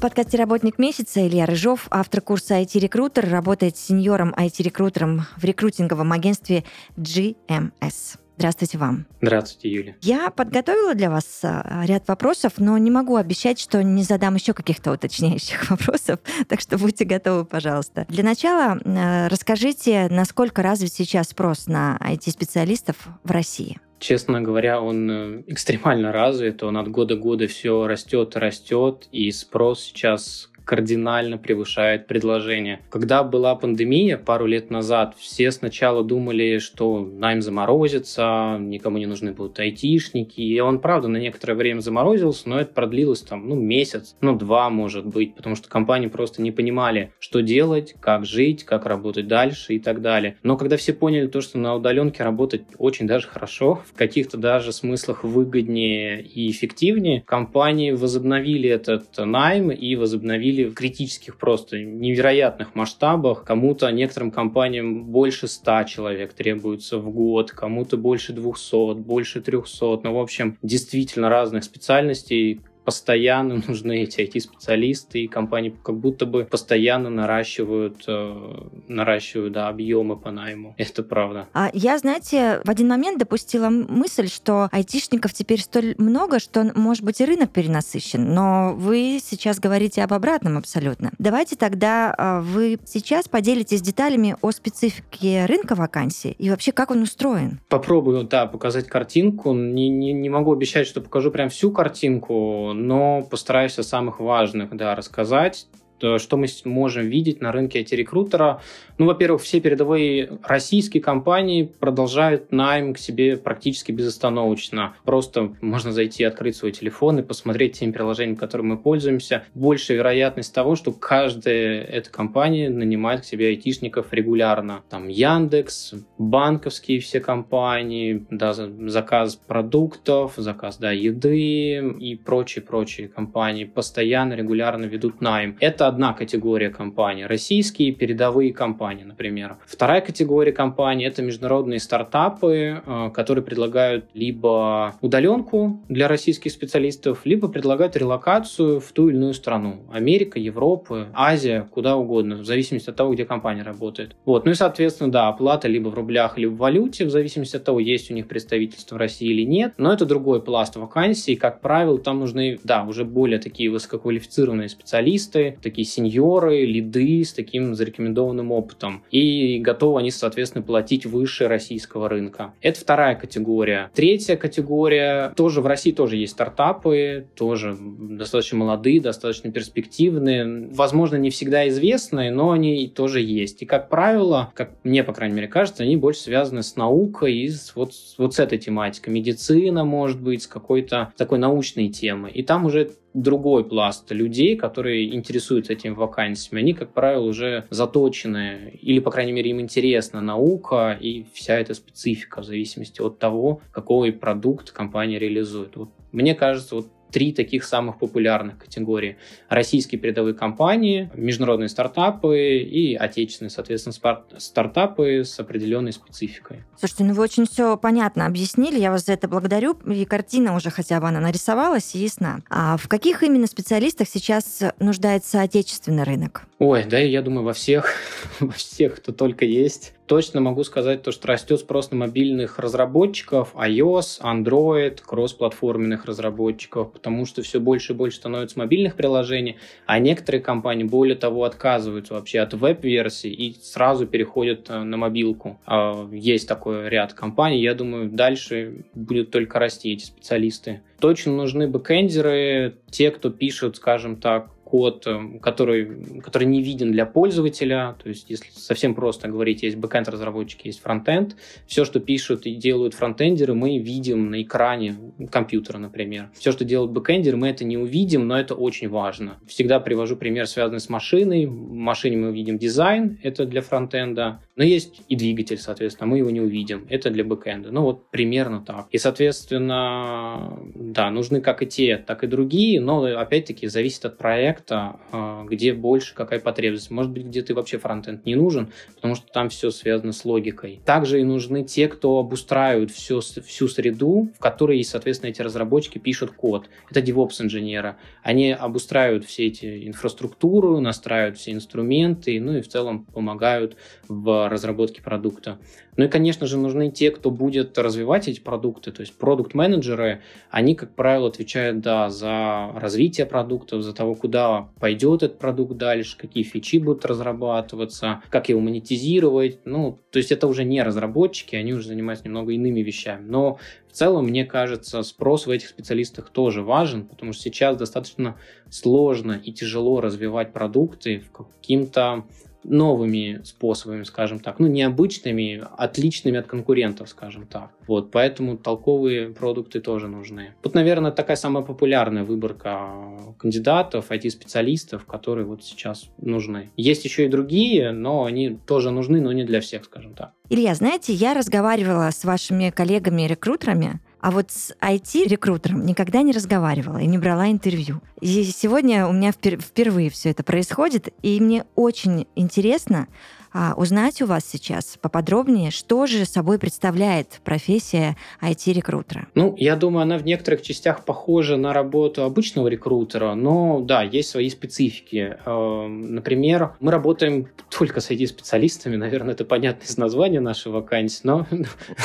В подкасте «Работник месяца» Илья Рыжов, автор курса IT-рекрутер, работает сеньором IT-рекрутером в рекрутинговом агентстве GMS. Здравствуйте вам. Здравствуйте, Юля. Я подготовила для вас а, ряд вопросов, но не могу обещать, что не задам еще каких-то уточняющих вопросов, так что будьте готовы, пожалуйста. Для начала а, расскажите, насколько развит сейчас спрос на IT-специалистов в России? Честно говоря, он э, экстремально развит, он от года к году все растет растет, и спрос сейчас кардинально превышает предложение. Когда была пандемия пару лет назад, все сначала думали, что найм заморозится, никому не нужны будут айтишники, и он, правда, на некоторое время заморозился, но это продлилось там, ну, месяц, ну, два, может быть, потому что компании просто не понимали, что делать, как жить, как работать дальше и так далее. Но когда все поняли то, что на удаленке работать очень даже хорошо, в каких-то даже смыслах выгоднее и эффективнее, компании возобновили этот найм и возобновили в критических просто невероятных масштабах. Кому-то, некоторым компаниям больше 100 человек требуется в год, кому-то больше 200, больше 300. Ну, в общем, действительно разных специальностей, постоянно нужны эти IT-специалисты, и компании как будто бы постоянно наращивают, э, наращивают да, объемы по найму. Это правда. А я, знаете, в один момент допустила мысль, что айтишников теперь столь много, что, может быть, и рынок перенасыщен. Но вы сейчас говорите об обратном абсолютно. Давайте тогда э, вы сейчас поделитесь деталями о специфике рынка вакансий и вообще, как он устроен. Попробую, да, показать картинку. Не, не, не могу обещать, что покажу прям всю картинку, но постараюсь о самых важных да, рассказать. Э, что мы можем видеть на рынке IT-рекрутера? Ну, во-первых, все передовые российские компании продолжают найм к себе практически безостановочно. Просто можно зайти, открыть свой телефон и посмотреть тем приложением, которым мы пользуемся. Большая вероятность того, что каждая эта компания нанимает к себе айтишников регулярно. Там Яндекс, банковские все компании, да, заказ продуктов, заказ да, еды и прочие-прочие компании постоянно, регулярно ведут найм. Это одна категория компаний. Российские передовые компании, например. Вторая категория компаний – это международные стартапы, э, которые предлагают либо удаленку для российских специалистов, либо предлагают релокацию в ту или иную страну. Америка, Европа, Азия, куда угодно, в зависимости от того, где компания работает. Вот. Ну и, соответственно, да, оплата либо в рублях, либо в валюте, в зависимости от того, есть у них представительство в России или нет. Но это другой пласт вакансий. Как правило, там нужны, да, уже более такие высококвалифицированные специалисты, такие такие сеньоры, лиды с таким зарекомендованным опытом. И готовы они, соответственно, платить выше российского рынка. Это вторая категория. Третья категория, тоже в России тоже есть стартапы, тоже достаточно молодые, достаточно перспективные, возможно, не всегда известные, но они тоже есть. И, как правило, как мне, по крайней мере, кажется, они больше связаны с наукой и с, вот, вот с этой тематикой. Медицина, может быть, с какой-то такой научной темой. И там уже другой пласт людей, которые интересуются этими вакансиями, они, как правило, уже заточены, или, по крайней мере, им интересна наука и вся эта специфика в зависимости от того, какой продукт компания реализует. Вот, мне кажется, вот три таких самых популярных категории. Российские передовые компании, международные стартапы и отечественные, соответственно, стартапы с определенной спецификой. Слушайте, ну вы очень все понятно объяснили, я вас за это благодарю, и картина уже хотя бы она нарисовалась и ясна. А в каких именно специалистах сейчас нуждается отечественный рынок? Ой, да, я думаю, во всех, во всех, кто только есть точно могу сказать то, что растет спрос на мобильных разработчиков, iOS, Android, кроссплатформенных разработчиков, потому что все больше и больше становится мобильных приложений, а некоторые компании, более того, отказываются вообще от веб-версии и сразу переходят э, на мобилку. А, есть такой ряд компаний, я думаю, дальше будет только расти эти специалисты. Точно нужны бэкэндеры, те, кто пишут, скажем так, код, э, который, который не виден для пользователя. То есть, если совсем просто говорить, есть бэкэнд разработчики, есть фронтенд. Все, что пишут и делают фронтендеры, мы видим на экране компьютера, например. Все, что делают бэкэндеры, мы это не увидим, но это очень важно. Всегда привожу пример, связанный с машиной. В машине мы видим дизайн, это для фронтенда. Но есть и двигатель, соответственно, мы его не увидим. Это для бэкэнда. Ну вот примерно так. И, соответственно, да, нужны как и те, так и другие, но опять-таки зависит от проекта, а, где больше какая потребность. Может быть, где ты вообще фронтенд не нужен, потому что там все связано с логикой. Также и нужны те, кто обустраивают все, всю среду, в которой, соответственно, эти разработчики пишут код. Это DevOps-инженеры. Они обустраивают все эти инфраструктуру, настраивают все инструменты, ну и в целом помогают в разработке продукта. Ну и, конечно же, нужны те, кто будет развивать эти продукты, то есть продукт-менеджеры, они, как правило, отвечают, да, за развитие продуктов, за того, куда пойдет этот продукт дальше, какие фичи будут разрабатываться, как его монетизировать. Ну, то есть это уже не разработчики, они уже занимаются немного иными вещами. Но в целом, мне кажется, спрос в этих специалистах тоже важен, потому что сейчас достаточно сложно и тяжело развивать продукты в каким-то новыми способами, скажем так, ну, необычными, отличными от конкурентов, скажем так. Вот, поэтому толковые продукты тоже нужны. Вот, наверное, такая самая популярная выборка кандидатов, IT-специалистов, которые вот сейчас нужны. Есть еще и другие, но они тоже нужны, но не для всех, скажем так. Илья, знаете, я разговаривала с вашими коллегами-рекрутерами, а вот с IT-рекрутером никогда не разговаривала и не брала интервью. И сегодня у меня впервые все это происходит, и мне очень интересно, а, узнать у вас сейчас поподробнее, что же собой представляет профессия IT-рекрутера. Ну, я думаю, она в некоторых частях похожа на работу обычного рекрутера, но да, есть свои специфики. Эм, например, мы работаем только с IT-специалистами, наверное, это понятно из названия нашей вакансии, но...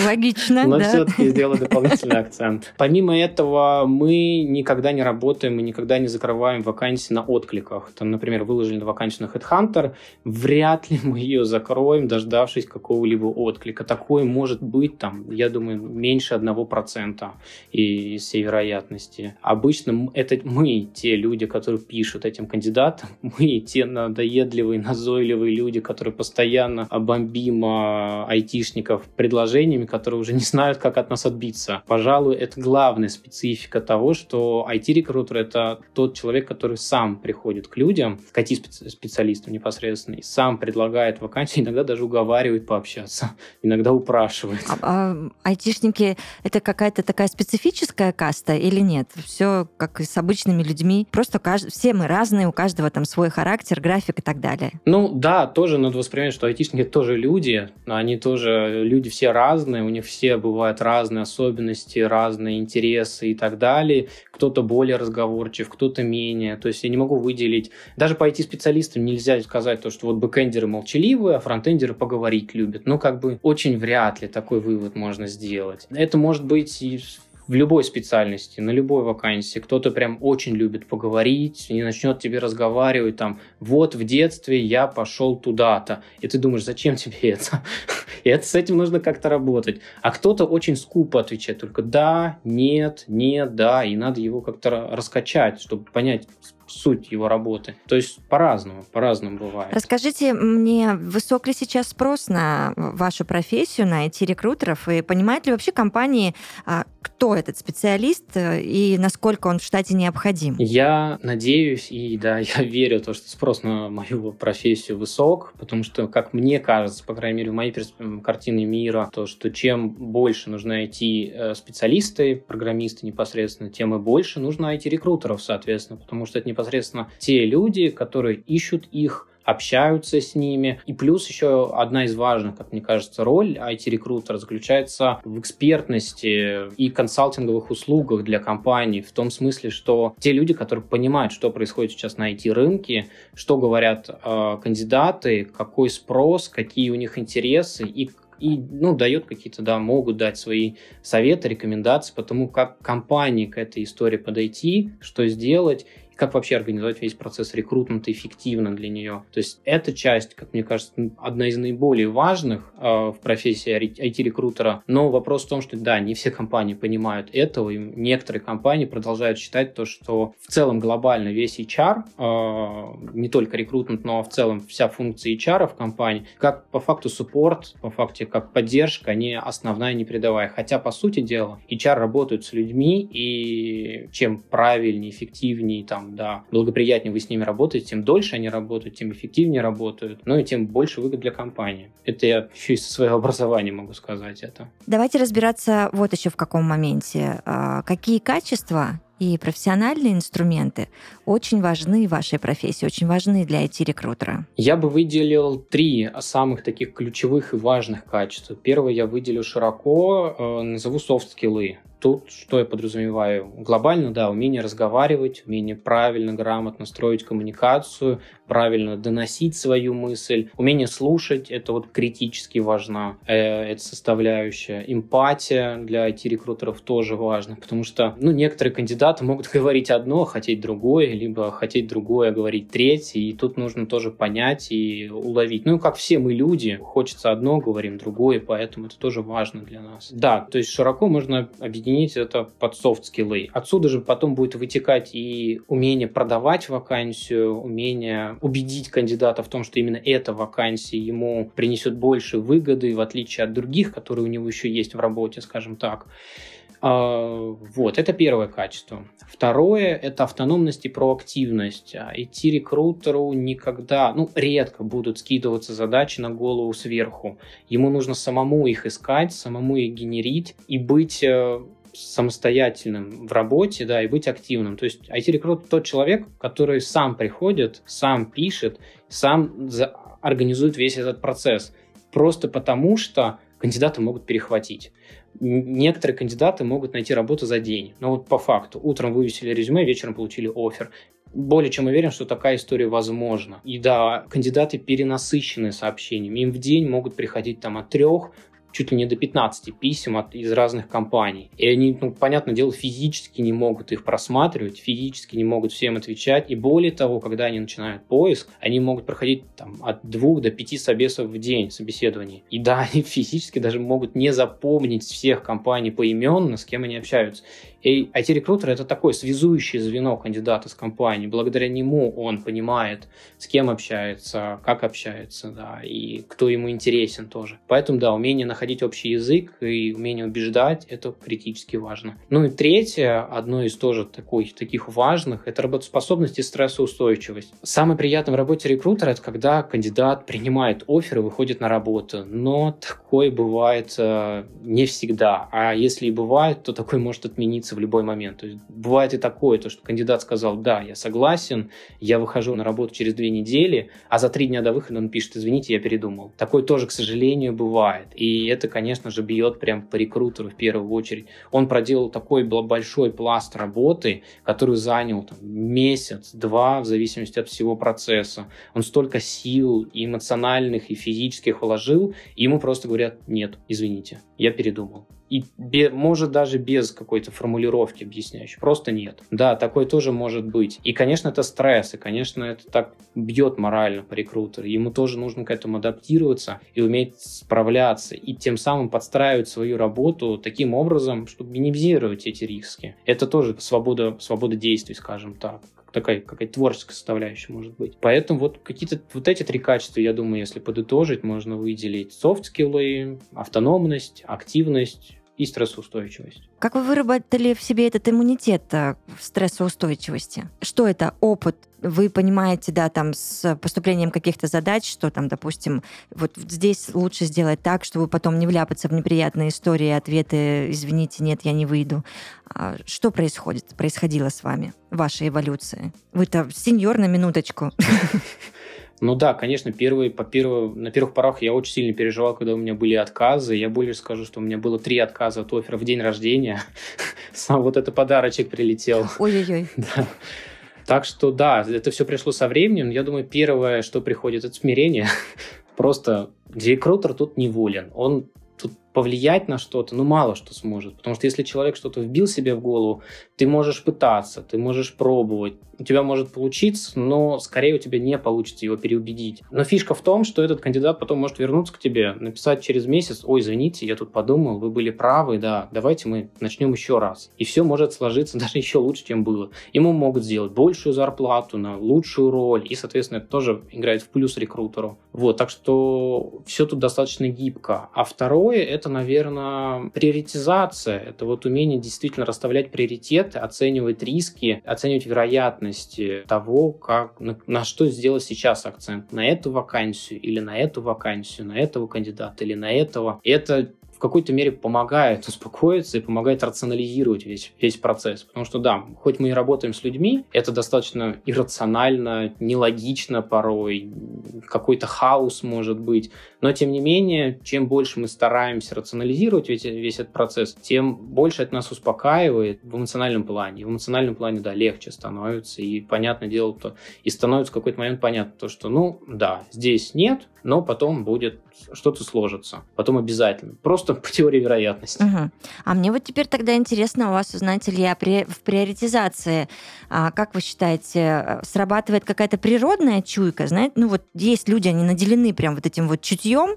Логично, Но все-таки сделаю дополнительный акцент. Помимо этого, мы никогда не работаем и никогда не закрываем вакансии на откликах. Там, например, выложили вакансию на Headhunter, вряд ли мы ее ее закроем, дождавшись какого-либо отклика. Такое может быть, там, я думаю, меньше одного процента из всей вероятности. Обычно это мы, те люди, которые пишут этим кандидатам, мы, те надоедливые, назойливые люди, которые постоянно бомбим а, айтишников предложениями, которые уже не знают, как от нас отбиться. Пожалуй, это главная специфика того, что IT-рекрутер — это тот человек, который сам приходит к людям, к IT-специалистам непосредственно, и сам предлагает вакансии, иногда даже уговаривает пообщаться, иногда упрашивает. А, а айтишники — это какая-то такая специфическая каста или нет? Все как и с обычными людьми, просто кажд... все мы разные, у каждого там свой характер, график и так далее. Ну да, тоже надо воспринимать, что айтишники тоже люди, они тоже люди все разные, у них все бывают разные особенности, разные интересы и так далее. Кто-то более разговорчив, кто-то менее. То есть я не могу выделить... Даже по IT-специалистам нельзя сказать то, что вот бэкэндеры молчаливые, красивые, а фронтендеры поговорить любят. Ну, как бы очень вряд ли такой вывод можно сделать. Это может быть и в любой специальности, на любой вакансии. Кто-то прям очень любит поговорить и начнет тебе разговаривать там, вот в детстве я пошел туда-то. И ты думаешь, зачем тебе это? И это, с этим нужно как-то работать. А кто-то очень скупо отвечает только да, нет, нет, да, и надо его как-то раскачать, чтобы понять, суть его работы. То есть по-разному, по-разному бывает. Расскажите мне, высок ли сейчас спрос на вашу профессию, на IT-рекрутеров, и понимают ли вообще компании, а, кто этот специалист э, и насколько он в штате необходим? Я надеюсь и да, я верю в то, что спрос на мою профессию высок, потому что, как мне кажется, по крайней мере, в моей картине мира, то, что чем больше нужно IT-специалисты, программисты непосредственно, тем и больше нужно IT-рекрутеров, соответственно, потому что это непосредственно те люди, которые ищут их, общаются с ними. И плюс еще одна из важных, как мне кажется, роль IT-рекрутера заключается в экспертности и консалтинговых услугах для компаний, в том смысле, что те люди, которые понимают, что происходит сейчас на IT-рынке, что говорят э, кандидаты, какой спрос, какие у них интересы и и ну, дает какие-то, да, могут дать свои советы, рекомендации по тому, как компании к этой истории подойти, что сделать как вообще организовать весь процесс рекрутмента эффективно для нее. То есть эта часть, как мне кажется, одна из наиболее важных э, в профессии IT-рекрутера. Но вопрос в том, что да, не все компании понимают этого, и некоторые компании продолжают считать то, что в целом глобально весь HR, э, не только рекрутмент, но в целом вся функция HR в компании, как по факту суппорт, по факту как поддержка, они основная не передавая. Хотя, по сути дела, HR работают с людьми, и чем правильнее, эффективнее, там, да, благоприятнее вы с ними работаете, тем дольше они работают, тем эффективнее работают, ну и тем больше выгод для компании. Это я еще из своего образования могу сказать это. Давайте разбираться вот еще в каком моменте. А, какие качества и профессиональные инструменты очень важны в вашей профессии, очень важны для IT-рекрутера? Я бы выделил три самых таких ключевых и важных качества. Первое я выделю широко, э, назову софт-скиллы. Тут что я подразумеваю? Глобально, да, умение разговаривать, умение правильно, грамотно строить коммуникацию, правильно доносить свою мысль, умение слушать, это вот критически важна, э, эта составляющая. Эмпатия для IT-рекрутеров тоже важна, потому что, ну, некоторые кандидаты могут говорить одно, хотеть другое, либо хотеть другое, а говорить третье, и тут нужно тоже понять и уловить. Ну, как все мы люди, хочется одно, говорим другое, поэтому это тоже важно для нас. Да, то есть широко можно объединить это под софт-скиллы. Отсюда же потом будет вытекать и умение продавать вакансию, умение убедить кандидата в том, что именно эта вакансия ему принесет больше выгоды, в отличие от других, которые у него еще есть в работе, скажем так. А, вот, это первое качество. Второе – это автономность и проактивность. IT-рекрутеру никогда, ну, редко будут скидываться задачи на голову сверху. Ему нужно самому их искать, самому их генерить и быть э, самостоятельным в работе, да, и быть активным. То есть IT-рекрут тот человек, который сам приходит, сам пишет, сам организует весь этот процесс. Просто потому, что кандидаты могут перехватить. Некоторые кандидаты могут найти работу за день. Но вот по факту. Утром вывесили резюме, вечером получили офер более чем уверен, что такая история возможна. И да, кандидаты перенасыщены сообщениями. Им в день могут приходить там от трех чуть ли не до 15 писем от, из разных компаний. И они, ну, понятное дело, физически не могут их просматривать, физически не могут всем отвечать. И более того, когда они начинают поиск, они могут проходить там, от двух до пяти собесов в день собеседований. И да, они физически даже могут не запомнить всех компаний поименно, с кем они общаются. И IT-рекрутер – это такое связующее звено кандидата с компанией. Благодаря нему он понимает, с кем общается, как общается, да, и кто ему интересен тоже. Поэтому, да, умение находить общий язык и умение убеждать – это критически важно. Ну и третье, одно из тоже такой, таких важных – это работоспособность и стрессоустойчивость. Самое приятное в работе рекрутера – это когда кандидат принимает офер и выходит на работу. Но такое бывает э, не всегда. А если и бывает, то такое может отмениться в любой момент. То есть бывает и такое, то, что кандидат сказал, да, я согласен, я выхожу на работу через две недели, а за три дня до выхода он пишет, извините, я передумал. Такое тоже, к сожалению, бывает. И это, конечно же, бьет прям по рекрутеру в первую очередь. Он проделал такой большой пласт работы, который занял там, месяц, два, в зависимости от всего процесса. Он столько сил и эмоциональных, и физических вложил, и ему просто говорят, нет, извините, я передумал и бе, может даже без какой-то формулировки объясняющей. Просто нет. Да, такое тоже может быть. И, конечно, это стресс, и, конечно, это так бьет морально по рекрутеру. Ему тоже нужно к этому адаптироваться и уметь справляться, и тем самым подстраивать свою работу таким образом, чтобы минимизировать эти риски. Это тоже свобода, свобода действий, скажем так такая какая-то творческая составляющая может быть. Поэтому вот какие-то вот эти три качества, я думаю, если подытожить, можно выделить софт-скиллы, автономность, активность, и стрессоустойчивость. Как вы выработали в себе этот иммунитет э, стрессоустойчивости? Что это? Опыт? Вы понимаете, да, там с поступлением каких-то задач, что там, допустим, вот здесь лучше сделать так, чтобы потом не вляпаться в неприятные истории, ответы, извините, нет, я не выйду. А что происходит, происходило с вами, вашей эволюции? Вы-то сеньор на минуточку. Ну да, конечно, первые, по первые, на первых порах я очень сильно переживал, когда у меня были отказы. Я более скажу, что у меня было три отказа от оффера в день рождения. Сам вот этот подарочек прилетел. Ой-ой-ой. Да. Так что да, это все пришло со временем. Я думаю, первое, что приходит, это смирение. Просто рекрутер тут неволен. Он повлиять на что-то, ну, мало что сможет. Потому что если человек что-то вбил себе в голову, ты можешь пытаться, ты можешь пробовать, у тебя может получиться, но скорее у тебя не получится его переубедить. Но фишка в том, что этот кандидат потом может вернуться к тебе, написать через месяц, ой, извините, я тут подумал, вы были правы, да, давайте мы начнем еще раз. И все может сложиться даже еще лучше, чем было. Ему могут сделать большую зарплату на лучшую роль, и, соответственно, это тоже играет в плюс рекрутеру. Вот, так что все тут достаточно гибко. А второе, это, наверное, приоритизация. Это вот умение действительно расставлять приоритеты, оценивать риски, оценивать вероятности того, как, на, на что сделать сейчас акцент. На эту вакансию или на эту вакансию, на этого кандидата или на этого. Это в какой-то мере помогает успокоиться и помогает рационализировать весь, весь процесс. Потому что, да, хоть мы и работаем с людьми, это достаточно иррационально, нелогично порой, какой-то хаос может быть, но, тем не менее, чем больше мы стараемся рационализировать весь, весь этот процесс, тем больше это нас успокаивает в эмоциональном плане. В эмоциональном плане, да, легче становится, и понятное дело, то и становится в какой-то момент понятно то, что, ну, да, здесь нет, но потом будет что-то сложится. Потом обязательно. Просто по теории вероятности. Угу. А мне вот теперь тогда интересно у вас узнать, Илья, при, в приоритизации, а, как вы считаете, срабатывает какая-то природная чуйка? Знаете, ну вот есть люди, они наделены прям вот этим вот чутьем,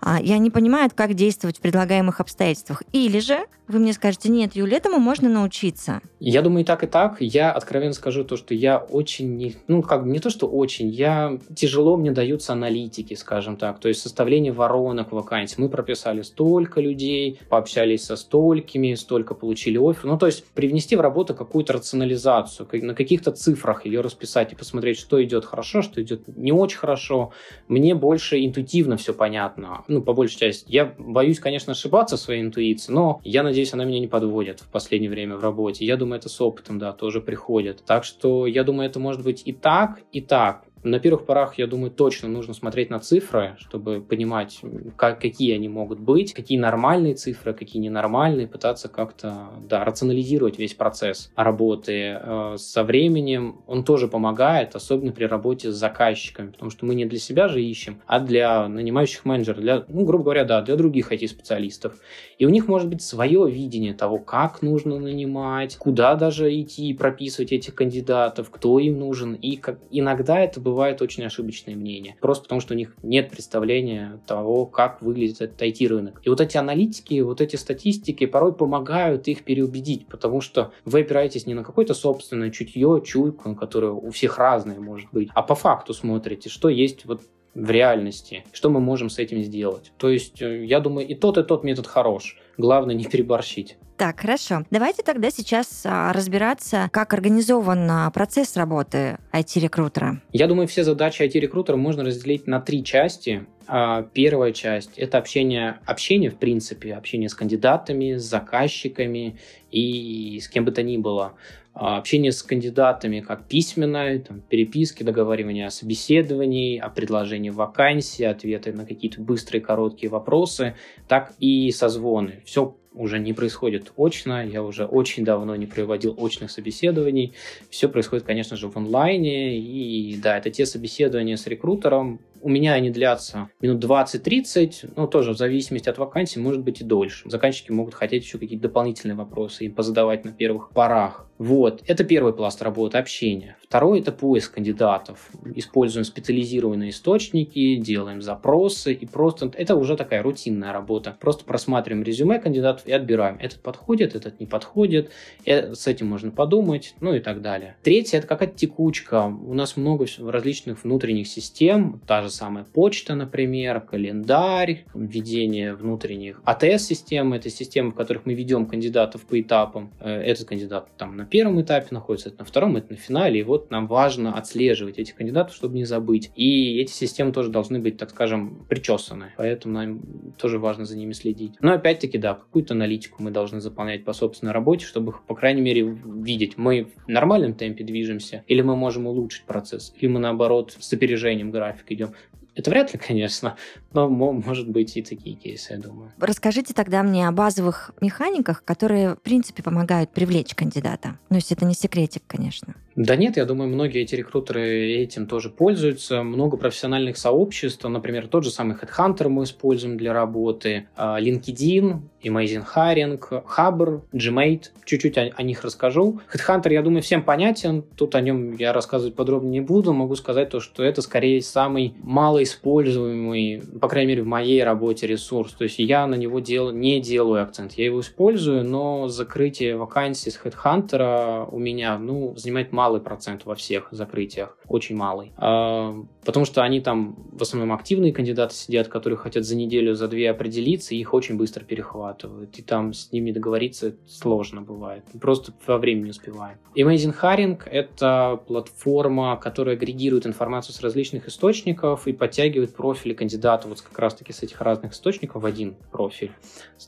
а, и они понимают, как действовать в предлагаемых обстоятельствах. Или же вы мне скажете, нет, Юля, этому можно научиться. Я думаю, и так, и так. Я откровенно скажу то, что я очень, не, ну, как не то, что очень, я тяжело мне даются аналитики, скажем так, то есть составление воронок вакансий. Мы прописали столько людей, пообщались со столькими, столько получили офер. Ну, то есть привнести в работу какую-то рационализацию, на каких-то цифрах ее расписать и посмотреть, что идет хорошо, что идет не очень хорошо. Мне больше интуитивно все понятно, ну, по большей части. Я боюсь, конечно, ошибаться в своей интуиции, но я надеюсь, она меня не подводит в последнее время в работе. Я думаю, это с опытом, да, тоже приходит. Так что я думаю, это может быть и так, и так. На первых порах, я думаю, точно нужно смотреть на цифры, чтобы понимать, как, какие они могут быть, какие нормальные цифры, какие ненормальные, пытаться как-то да, рационализировать весь процесс работы. Э, со временем он тоже помогает, особенно при работе с заказчиками, потому что мы не для себя же ищем, а для нанимающих менеджеров, для, ну, грубо говоря, да, для других IT-специалистов. И у них может быть свое видение того, как нужно нанимать, куда даже идти прописывать этих кандидатов, кто им нужен. И как... иногда это бывает очень ошибочное мнение. Просто потому, что у них нет представления того, как выглядит этот IT-рынок. И вот эти аналитики, вот эти статистики порой помогают их переубедить, потому что вы опираетесь не на какое-то собственное чутье, чуйку, которое у всех разное может быть, а по факту смотрите, что есть вот в реальности, что мы можем с этим сделать. То есть, э, я думаю, и тот, и тот метод хорош. Главное не переборщить. Так, хорошо. Давайте тогда сейчас а, разбираться, как организован а, процесс работы IT-рекрутера. Я думаю, все задачи IT-рекрутера можно разделить на три части. А, первая часть – это общение, общение, в принципе, общение с кандидатами, с заказчиками и с кем бы то ни было. А, общение с кандидатами как письменное, там, переписки, договаривание о собеседовании, о предложении вакансии, ответы на какие-то быстрые короткие вопросы, так и созвоны. Все уже не происходит очно, я уже очень давно не проводил очных собеседований. Все происходит, конечно же, в онлайне. И да, это те собеседования с рекрутером. У меня они длятся минут 20-30, ну, тоже в зависимости от вакансии, может быть и дольше. Заказчики могут хотеть еще какие-то дополнительные вопросы им позадавать на первых порах. Вот, это первый пласт работы, общения. Второй – это поиск кандидатов. Используем специализированные источники, делаем запросы и просто… Это уже такая рутинная работа. Просто просматриваем резюме кандидатов и отбираем. Этот подходит, этот не подходит, э, с этим можно подумать, ну и так далее. Третье – это какая-то текучка. У нас много различных внутренних систем, та же самая почта, например, календарь, введение внутренних АТС-систем. Это системы, в которых мы ведем кандидатов по этапам. Э, этот кандидат там на первом этапе находится, это на втором, это на финале. И вот нам важно отслеживать этих кандидатов, чтобы не забыть. И эти системы тоже должны быть, так скажем, причесаны. Поэтому нам тоже важно за ними следить. Но опять-таки, да, какую-то аналитику мы должны заполнять по собственной работе, чтобы, по крайней мере, видеть, мы в нормальном темпе движемся, или мы можем улучшить процесс, или мы, наоборот, с опережением графика идем Это вряд ли, конечно, но может быть и такие кейсы, я думаю. Расскажите тогда мне о базовых механиках, которые, в принципе, помогают привлечь кандидата. Ну, если это не секретик, конечно. Да нет, я думаю, многие эти рекрутеры этим тоже пользуются. Много профессиональных сообществ, например, тот же самый Headhunter мы используем для работы, а, LinkedIn, Amazing Hiring, Hubber, Gmate. Чуть-чуть о, о них расскажу. Headhunter, я думаю, всем понятен. Тут о нем я рассказывать подробно не буду. Могу сказать то, что это скорее самый малоиспользуемый, по крайней мере, в моей работе ресурс. То есть я на него дел, не делаю акцент. Я его использую, но закрытие вакансий с Headhunter у меня ну, занимает малый процент во всех закрытиях. Очень малый. Потому что они там в основном активные кандидаты сидят, которые хотят за неделю, за две определиться, и их очень быстро перехватывают. И там с ними договориться сложно бывает. Просто во времени не успеваем. Amazing Hiring — это платформа, которая агрегирует информацию с различных источников и подтягивает профили кандидата вот как раз-таки с этих разных источников в один профиль.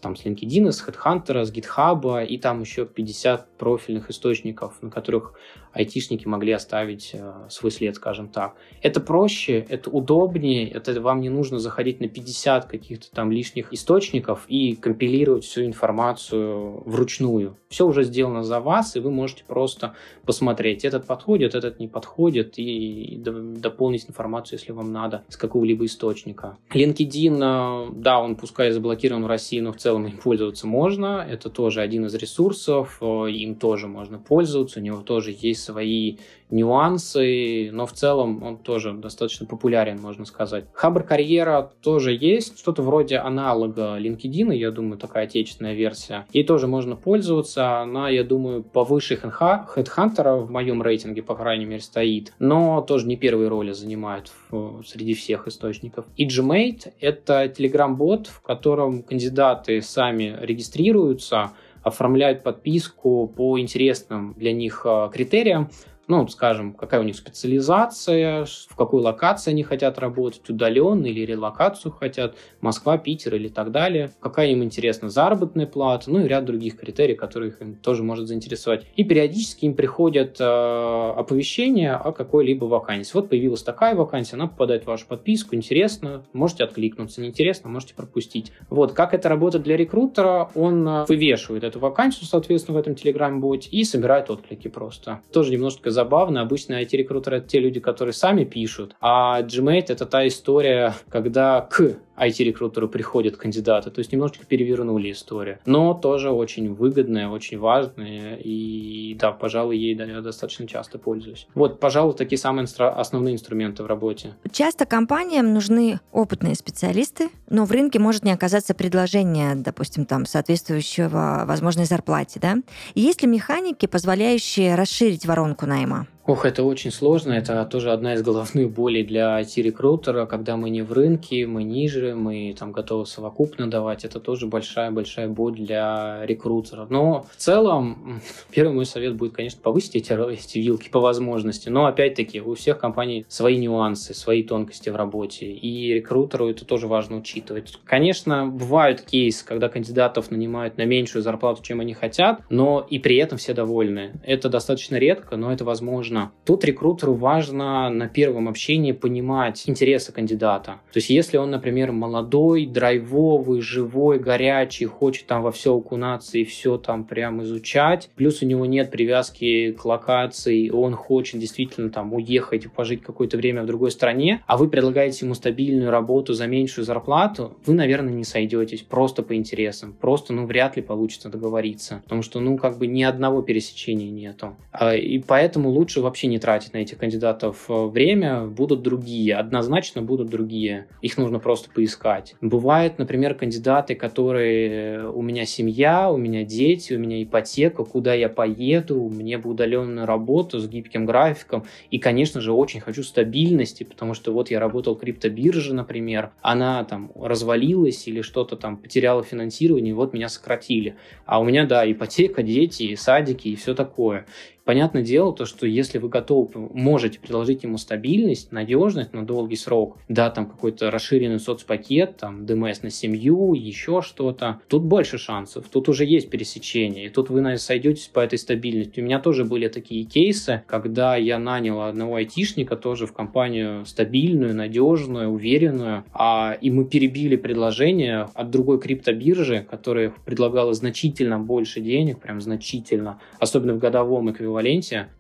Там с LinkedIn, с HeadHunter, с GitHub, и там еще 50 профильных источников, на которых айтишники могли оставить э, свой след, скажем так. Это проще, это удобнее, это вам не нужно заходить на 50 каких-то там лишних источников и компилировать всю информацию вручную. Все уже сделано за вас, и вы можете просто посмотреть, этот подходит, этот не подходит, и дополнить информацию, если вам надо, с какого-либо источника. LinkedIn, э, да, он пускай заблокирован в России, но в целом им пользоваться можно. Это тоже один из ресурсов, э, им тоже можно пользоваться, у него тоже есть свои нюансы, но в целом он тоже достаточно популярен, можно сказать. Хабр Карьера тоже есть, что-то вроде аналога LinkedIn, я думаю, такая отечественная версия. Ей тоже можно пользоваться, она, я думаю, повыше HeadHunter в моем рейтинге, по крайней мере, стоит, но тоже не первые роли занимает в, среди всех источников. И Gmate — это Telegram-бот, в котором кандидаты сами регистрируются, оформляют подписку по интересным для них а, критериям, ну, скажем, какая у них специализация, в какой локации они хотят работать, удаленно или релокацию хотят, Москва, Питер или так далее, какая им интересна заработная плата, ну и ряд других критерий, которые их тоже может заинтересовать. И периодически им приходят э, оповещения о какой-либо вакансии. Вот появилась такая вакансия, она попадает в вашу подписку, интересно, можете откликнуться, неинтересно, можете пропустить. Вот, как это работает для рекрутера, он э, вывешивает эту вакансию, соответственно, в этом телеграм-боте и собирает отклики просто. Тоже немножко забавно. Обычно IT-рекрутеры — это те люди, которые сами пишут, а Gmate — это та история, когда к IT-рекрутеру приходят кандидаты. То есть немножечко перевернули историю. Но тоже очень выгодная, очень важная. И да, пожалуй, ей да, я достаточно часто пользуюсь. Вот, пожалуй, такие самые инстра- основные инструменты в работе. Часто компаниям нужны опытные специалисты, но в рынке может не оказаться предложение, допустим, там, соответствующего возможной зарплате, да? Есть ли механики, позволяющие расширить воронку найма? Ох, это очень сложно. Это тоже одна из головных болей для IT-рекрутера, когда мы не в рынке, мы ниже, мы там готовы совокупно давать. Это тоже большая-большая боль для рекрутера. Но в целом, первый мой совет будет, конечно, повысить эти, эти вилки по возможности. Но опять-таки, у всех компаний свои нюансы, свои тонкости в работе. И рекрутеру это тоже важно учитывать. Конечно, бывают кейсы, когда кандидатов нанимают на меньшую зарплату, чем они хотят, но и при этом все довольны. Это достаточно редко, но это возможно нужно. Тут рекрутеру важно на первом общении понимать интересы кандидата. То есть если он, например, молодой, драйвовый, живой, горячий, хочет там во все окунаться и все там прям изучать, плюс у него нет привязки к локации, он хочет действительно там уехать и пожить какое-то время в другой стране, а вы предлагаете ему стабильную работу за меньшую зарплату, вы, наверное, не сойдетесь просто по интересам. Просто, ну, вряд ли получится договориться. Потому что, ну, как бы ни одного пересечения нету. А, и поэтому лучше вообще не тратить на этих кандидатов э, время, будут другие, однозначно будут другие. Их нужно просто поискать. Бывают, например, кандидаты, которые э, у меня семья, у меня дети, у меня ипотека, куда я поеду, мне бы удаленную работу с гибким графиком. И, конечно же, очень хочу стабильности, потому что вот я работал в криптобирже, например, она там развалилась или что-то там потеряла финансирование, и вот меня сократили. А у меня, да, ипотека, дети, садики и все такое. Понятное дело, то, что если вы готовы, можете предложить ему стабильность, надежность на долгий срок, да, там какой-то расширенный соцпакет, там, ДМС на семью, еще что-то, тут больше шансов, тут уже есть пересечение, и тут вы, наверное, сойдетесь по этой стабильности. У меня тоже были такие кейсы, когда я нанял одного айтишника тоже в компанию стабильную, надежную, уверенную, а, и мы перебили предложение от другой криптобиржи, которая предлагала значительно больше денег, прям значительно, особенно в годовом эквиваленте,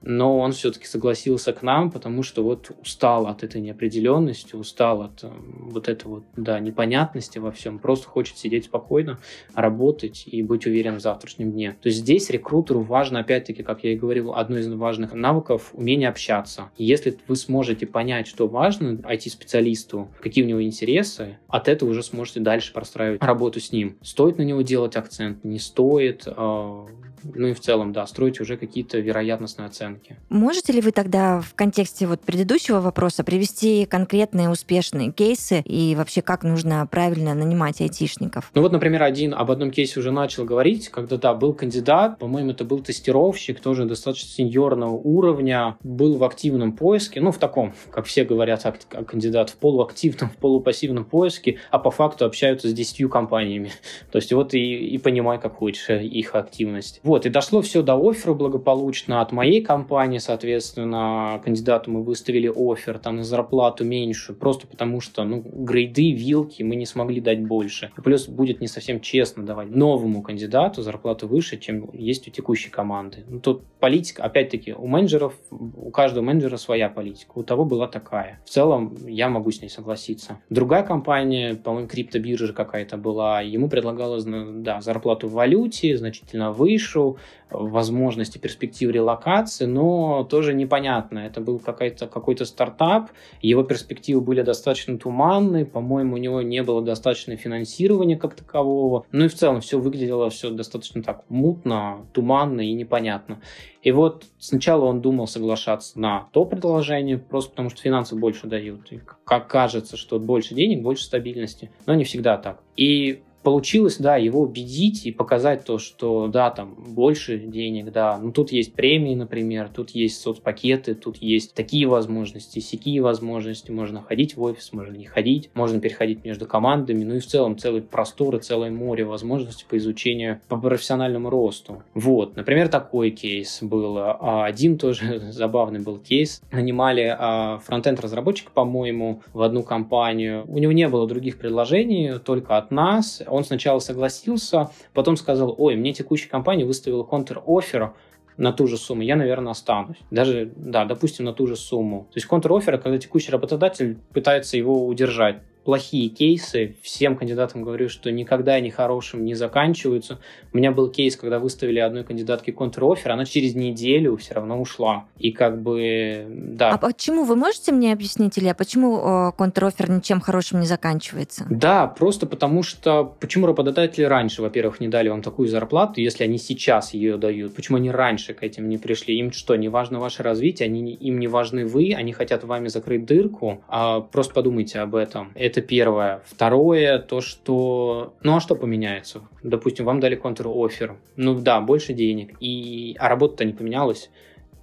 но он все-таки согласился к нам, потому что вот устал от этой неопределенности, устал от э, вот этой вот, да, непонятности во всем, просто хочет сидеть спокойно, работать и быть уверен в завтрашнем дне. То есть здесь рекрутеру важно, опять-таки, как я и говорил, одно из важных навыков — умение общаться. если вы сможете понять, что важно IT-специалисту, какие у него интересы, от этого уже сможете дальше простраивать работу с ним. Стоит на него делать акцент, не стоит, э, ну и в целом, да, строить уже какие-то вероятностные оценки. Можете ли вы тогда в контексте вот предыдущего вопроса привести конкретные успешные кейсы и вообще как нужно правильно нанимать айтишников? Ну вот, например, один об одном кейсе уже начал говорить, когда, да, был кандидат, по-моему, это был тестировщик, тоже достаточно сеньорного уровня, был в активном поиске, ну, в таком, как все говорят, кандидат в полуактивном, в полупассивном поиске, а по факту общаются с десятью компаниями. То есть вот и, и понимай, как хочешь их активность. Вот, и дошло все до оффера благополучно от моей компании, соответственно, кандидату мы выставили офер, там на зарплату меньше, просто потому что, ну, грейды, вилки мы не смогли дать больше. И плюс будет не совсем честно давать новому кандидату зарплату выше, чем есть у текущей команды. Ну, тут политика, опять-таки, у менеджеров, у каждого менеджера своя политика, у того была такая. В целом, я могу с ней согласиться. Другая компания, по-моему, криптобиржа какая-то была, ему предлагалось, да, зарплату в валюте, значительно выше, возможности, перспективы релокации, но тоже непонятно. Это был какой-то какой стартап, его перспективы были достаточно туманные, по-моему, у него не было достаточно финансирования как такового, ну и в целом все выглядело все достаточно так мутно, туманно и непонятно. И вот сначала он думал соглашаться на то предложение, просто потому что финансы больше дают. И как кажется, что больше денег, больше стабильности. Но не всегда так. И получилось, да, его убедить и показать то, что, да, там больше денег, да, ну тут есть премии, например, тут есть соцпакеты, тут есть такие возможности, сякие возможности, можно ходить в офис, можно не ходить, можно переходить между командами, ну и в целом целый простор и целое море возможностей по изучению, по профессиональному росту. Вот, например, такой кейс был. А один тоже забавный был кейс. Нанимали а, фронтенд разработчика, по-моему, в одну компанию. У него не было других предложений, только от нас он сначала согласился, потом сказал, ой, мне текущая компания выставила контр-оффер на ту же сумму, я, наверное, останусь. Даже, да, допустим, на ту же сумму. То есть контр-оффер, когда текущий работодатель пытается его удержать плохие кейсы. Всем кандидатам говорю, что никогда они хорошим не заканчиваются. У меня был кейс, когда выставили одной кандидатке контр-оффер, она через неделю все равно ушла. И как бы, да. А почему? Вы можете мне объяснить, Илья, почему э, контр-оффер ничем хорошим не заканчивается? Да, просто потому что... Почему работодатели раньше, во-первых, не дали вам такую зарплату, если они сейчас ее дают? Почему они раньше к этим не пришли? Им что, не важно ваше развитие? Они, им не важны вы? Они хотят вами закрыть дырку? А просто подумайте об этом это первое. Второе, то, что... Ну, а что поменяется? Допустим, вам дали контр-оффер. Ну, да, больше денег. И... А работа-то не поменялась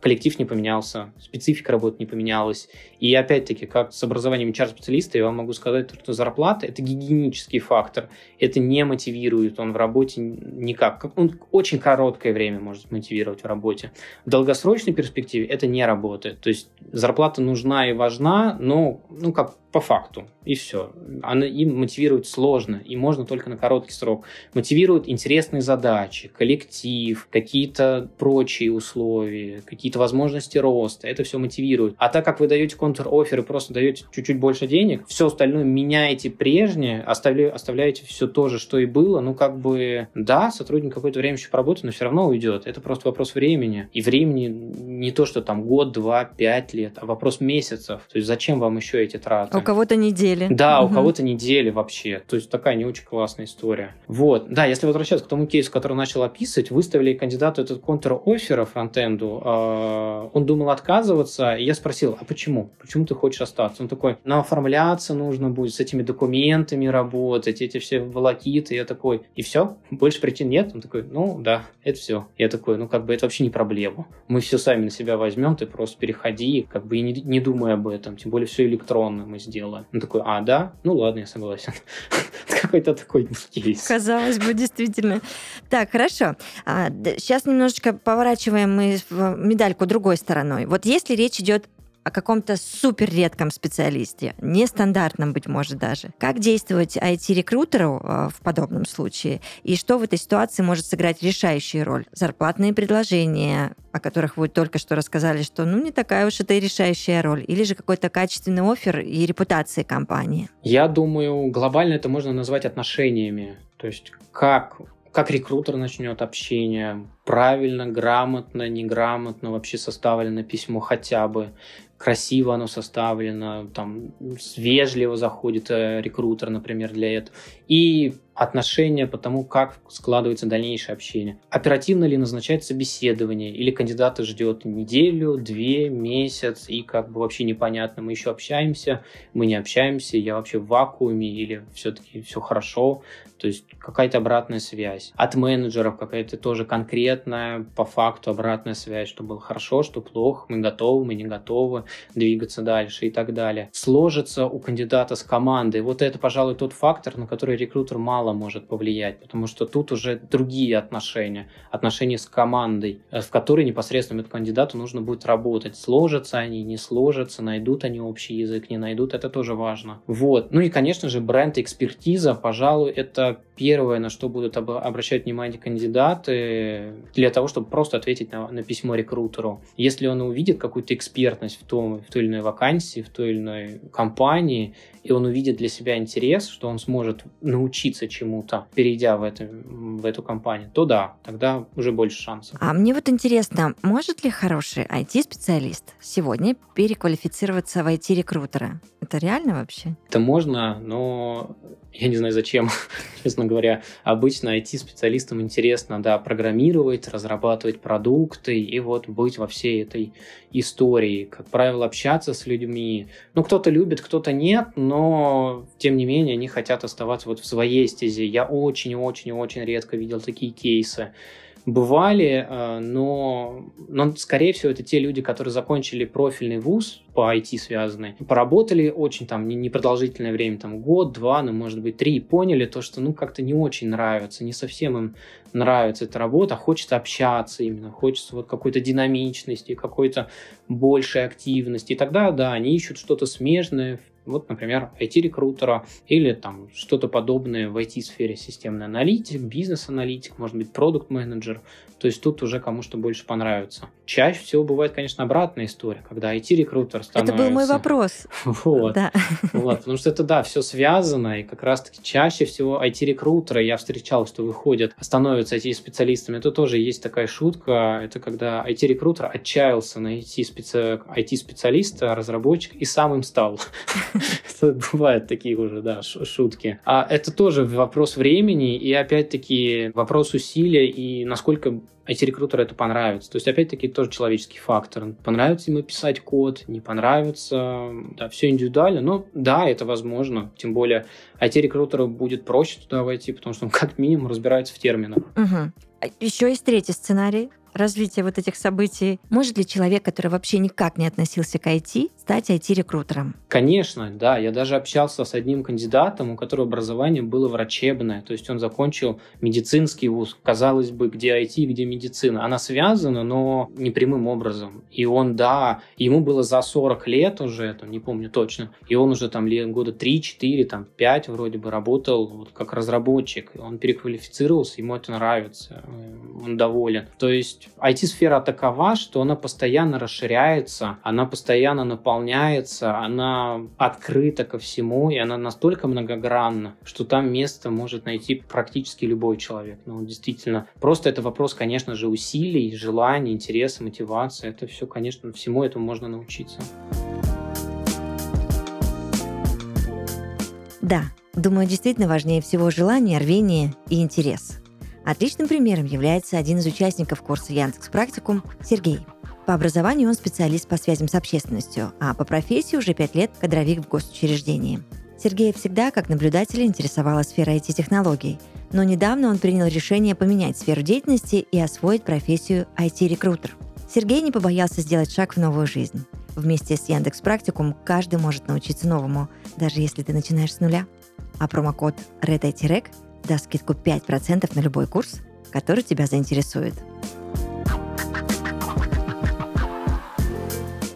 коллектив не поменялся, специфика работы не поменялась. И опять-таки, как с образованием HR-специалиста, я вам могу сказать, что зарплата – это гигиенический фактор. Это не мотивирует, он в работе никак. Он очень короткое время может мотивировать в работе. В долгосрочной перспективе это не работает. То есть зарплата нужна и важна, но ну, как по факту, и все. Она им мотивирует сложно, и можно только на короткий срок. Мотивирует интересные задачи, коллектив, какие-то прочие условия, какие-то возможности роста. Это все мотивирует. А так как вы даете контр-офер и просто даете чуть-чуть больше денег, все остальное меняете прежнее, оставля, оставляете все то же, что и было, ну как бы, да, сотрудник какое-то время еще поработает, но все равно уйдет. Это просто вопрос времени. И времени не то, что там год, два, пять лет, а вопрос месяцев. То есть зачем вам еще эти траты? У кого-то недели. Да, угу. у кого-то недели вообще. То есть такая не очень классная история. Вот. Да, если возвращаться к тому кейсу, который начал описывать, выставили кандидату этот контр-оффера фронтенду, э, он думал отказываться, и я спросил, а почему? Почему ты хочешь остаться? Он такой, ну, оформляться нужно будет, с этими документами работать, эти все волокиты. Я такой, и все? Больше причин нет? Он такой, ну, да, это все. Я такой, ну, как бы это вообще не проблема. Мы все сами на себя возьмем, ты просто переходи, как бы и не, не думай об этом, тем более все электронно мы сделаем. Он такой, а, да? Ну, ладно, я согласен. Какой-то такой кейс. Казалось бы, действительно. Так, хорошо. А, сейчас немножечко поворачиваем мы медальку другой стороной. Вот если речь идет о каком-то супер редком специалисте, нестандартном, быть может, даже. Как действовать IT-рекрутеру э, в подобном случае? И что в этой ситуации может сыграть решающую роль? Зарплатные предложения, о которых вы только что рассказали, что ну не такая уж это и решающая роль, или же какой-то качественный офер и репутация компании? Я думаю, глобально это можно назвать отношениями. То есть как как рекрутер начнет общение, правильно, грамотно, неграмотно вообще составлено письмо хотя бы, красиво оно составлено, там вежливо заходит э, рекрутер, например, для этого. И отношения по тому, как складывается дальнейшее общение. Оперативно ли назначать собеседование, или кандидата ждет неделю, две, месяц, и как бы вообще непонятно, мы еще общаемся, мы не общаемся, я вообще в вакууме, или все-таки все хорошо, то есть какая-то обратная связь. От менеджеров какая-то тоже конкретная, по факту обратная связь, что было хорошо, что плохо, мы готовы, мы не готовы двигаться дальше и так далее. Сложится у кандидата с командой. Вот это, пожалуй, тот фактор, на который рекрутер мало может повлиять, потому что тут уже другие отношения, отношения с командой, э, в которой непосредственно этому кандидату нужно будет работать. Сложатся они, не сложатся, найдут они общий язык, не найдут, это тоже важно. Вот. Ну и, конечно же, бренд экспертиза, пожалуй, это первое, на что будут об, обращать внимание кандидаты для того, чтобы просто ответить на, на письмо рекрутеру. Если он увидит какую-то экспертность в, том, в той или иной вакансии, в той или иной компании, и он увидит для себя интерес, что он сможет научиться чему-то, перейдя в, это, в эту компанию, то да, тогда уже больше шансов. А мне вот интересно, может ли хороший IT-специалист сегодня переквалифицироваться в IT-рекрутера? Это реально вообще? Это можно, но я не знаю зачем, честно говоря. Обычно IT-специалистам интересно, да, программировать, разрабатывать продукты и вот быть во всей этой истории. Как правило, общаться с людьми. Ну, кто-то любит, кто-то нет, но, тем не менее, они хотят оставаться вот в своей стезе. Я очень-очень-очень редко видел такие кейсы бывали, э, но, но, скорее всего, это те люди, которые закончили профильный вуз по IT связанный, поработали очень там непродолжительное время, там год, два, ну, может быть, три, и поняли то, что, ну, как-то не очень нравится, не совсем им нравится эта работа, хочется общаться именно, хочется вот какой-то динамичности, какой-то большей активности. И тогда, да, они ищут что-то смежное, вот, например, IT-рекрутера или там что-то подобное в IT-сфере системный аналитик, бизнес-аналитик, может быть, продукт-менеджер. То есть тут уже кому что больше понравится. Чаще всего бывает, конечно, обратная история, когда IT-рекрутер становится... Это был мой вопрос. Вот. Да. вот. Потому что это, да, все связано, и как раз-таки чаще всего IT-рекрутеры, я встречал, что выходят, становятся IT-специалистами. Это тоже есть такая шутка, это когда IT-рекрутер отчаялся на IT-специалиста, разработчик, и сам им стал. Бывают такие уже, да, шутки. А это тоже вопрос времени и, опять-таки, вопрос усилия и насколько IT-рекрутеру это понравится. То есть, опять-таки, тоже человеческий фактор. Понравится ему писать код, не понравится, да, все индивидуально, но да, это возможно. Тем более, IT-рекрутеру будет проще туда войти, потому что он как минимум разбирается в терминах. Угу. Еще есть третий сценарий развития вот этих событий. Может ли человек, который вообще никак не относился к IT, стать IT-рекрутером? Конечно, да. Я даже общался с одним кандидатом, у которого образование было врачебное. То есть он закончил медицинский вуз. Казалось бы, где IT, где медицина. Она связана, но не прямым образом. И он, да, ему было за 40 лет уже, там, не помню точно, и он уже там лет года 3-4, там 5 вроде бы работал вот, как разработчик. Он переквалифицировался, ему это нравится, он доволен. То есть IT-сфера такова, что она постоянно расширяется, она постоянно наполняется, она открыта ко всему, и она настолько многогранна, что там место может найти практически любой человек. Ну, действительно, просто это вопрос, конечно же, усилий, желаний, интереса, мотивации. Это все, конечно, всему этому можно научиться. Да, думаю, действительно важнее всего желание, рвение и интерес. Отличным примером является один из участников курса Яндекс Практикум Сергей. По образованию он специалист по связям с общественностью, а по профессии уже пять лет кадровик в госучреждении. Сергея всегда, как наблюдателя, интересовала сфера IT-технологий, но недавно он принял решение поменять сферу деятельности и освоить профессию IT-рекрутер. Сергей не побоялся сделать шаг в новую жизнь. Вместе с Яндекс Практикум каждый может научиться новому, даже если ты начинаешь с нуля. А промокод RedITREC даст скидку 5% на любой курс, который тебя заинтересует.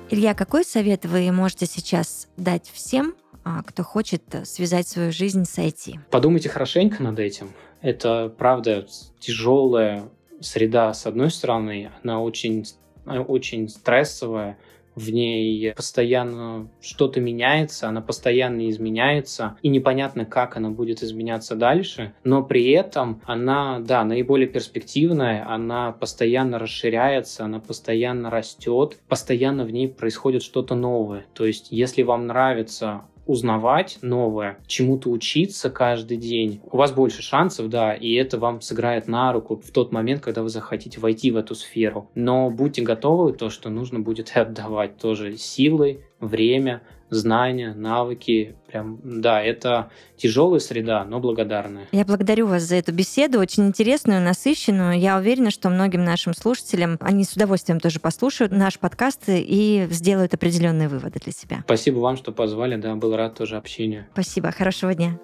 Илья, какой совет вы можете сейчас дать всем, а, кто хочет связать свою жизнь с IT? Подумайте хорошенько над этим. Это, правда, тяжелая среда, с одной стороны, она очень, очень стрессовая, в ней постоянно что-то меняется, она постоянно изменяется, и непонятно, как она будет изменяться дальше, но при этом она, да, наиболее перспективная, она постоянно расширяется, она постоянно растет, постоянно в ней происходит что-то новое. То есть, если вам нравится узнавать новое, чему-то учиться каждый день, у вас больше шансов, да, и это вам сыграет на руку в тот момент, когда вы захотите войти в эту сферу. Но будьте готовы, то, что нужно будет отдавать тоже силы, время, знания, навыки. Прям, да, это тяжелая среда, но благодарная. Я благодарю вас за эту беседу, очень интересную, насыщенную. Я уверена, что многим нашим слушателям они с удовольствием тоже послушают наш подкаст и сделают определенные выводы для себя. Спасибо вам, что позвали, да, был рад тоже общению. Спасибо, хорошего дня.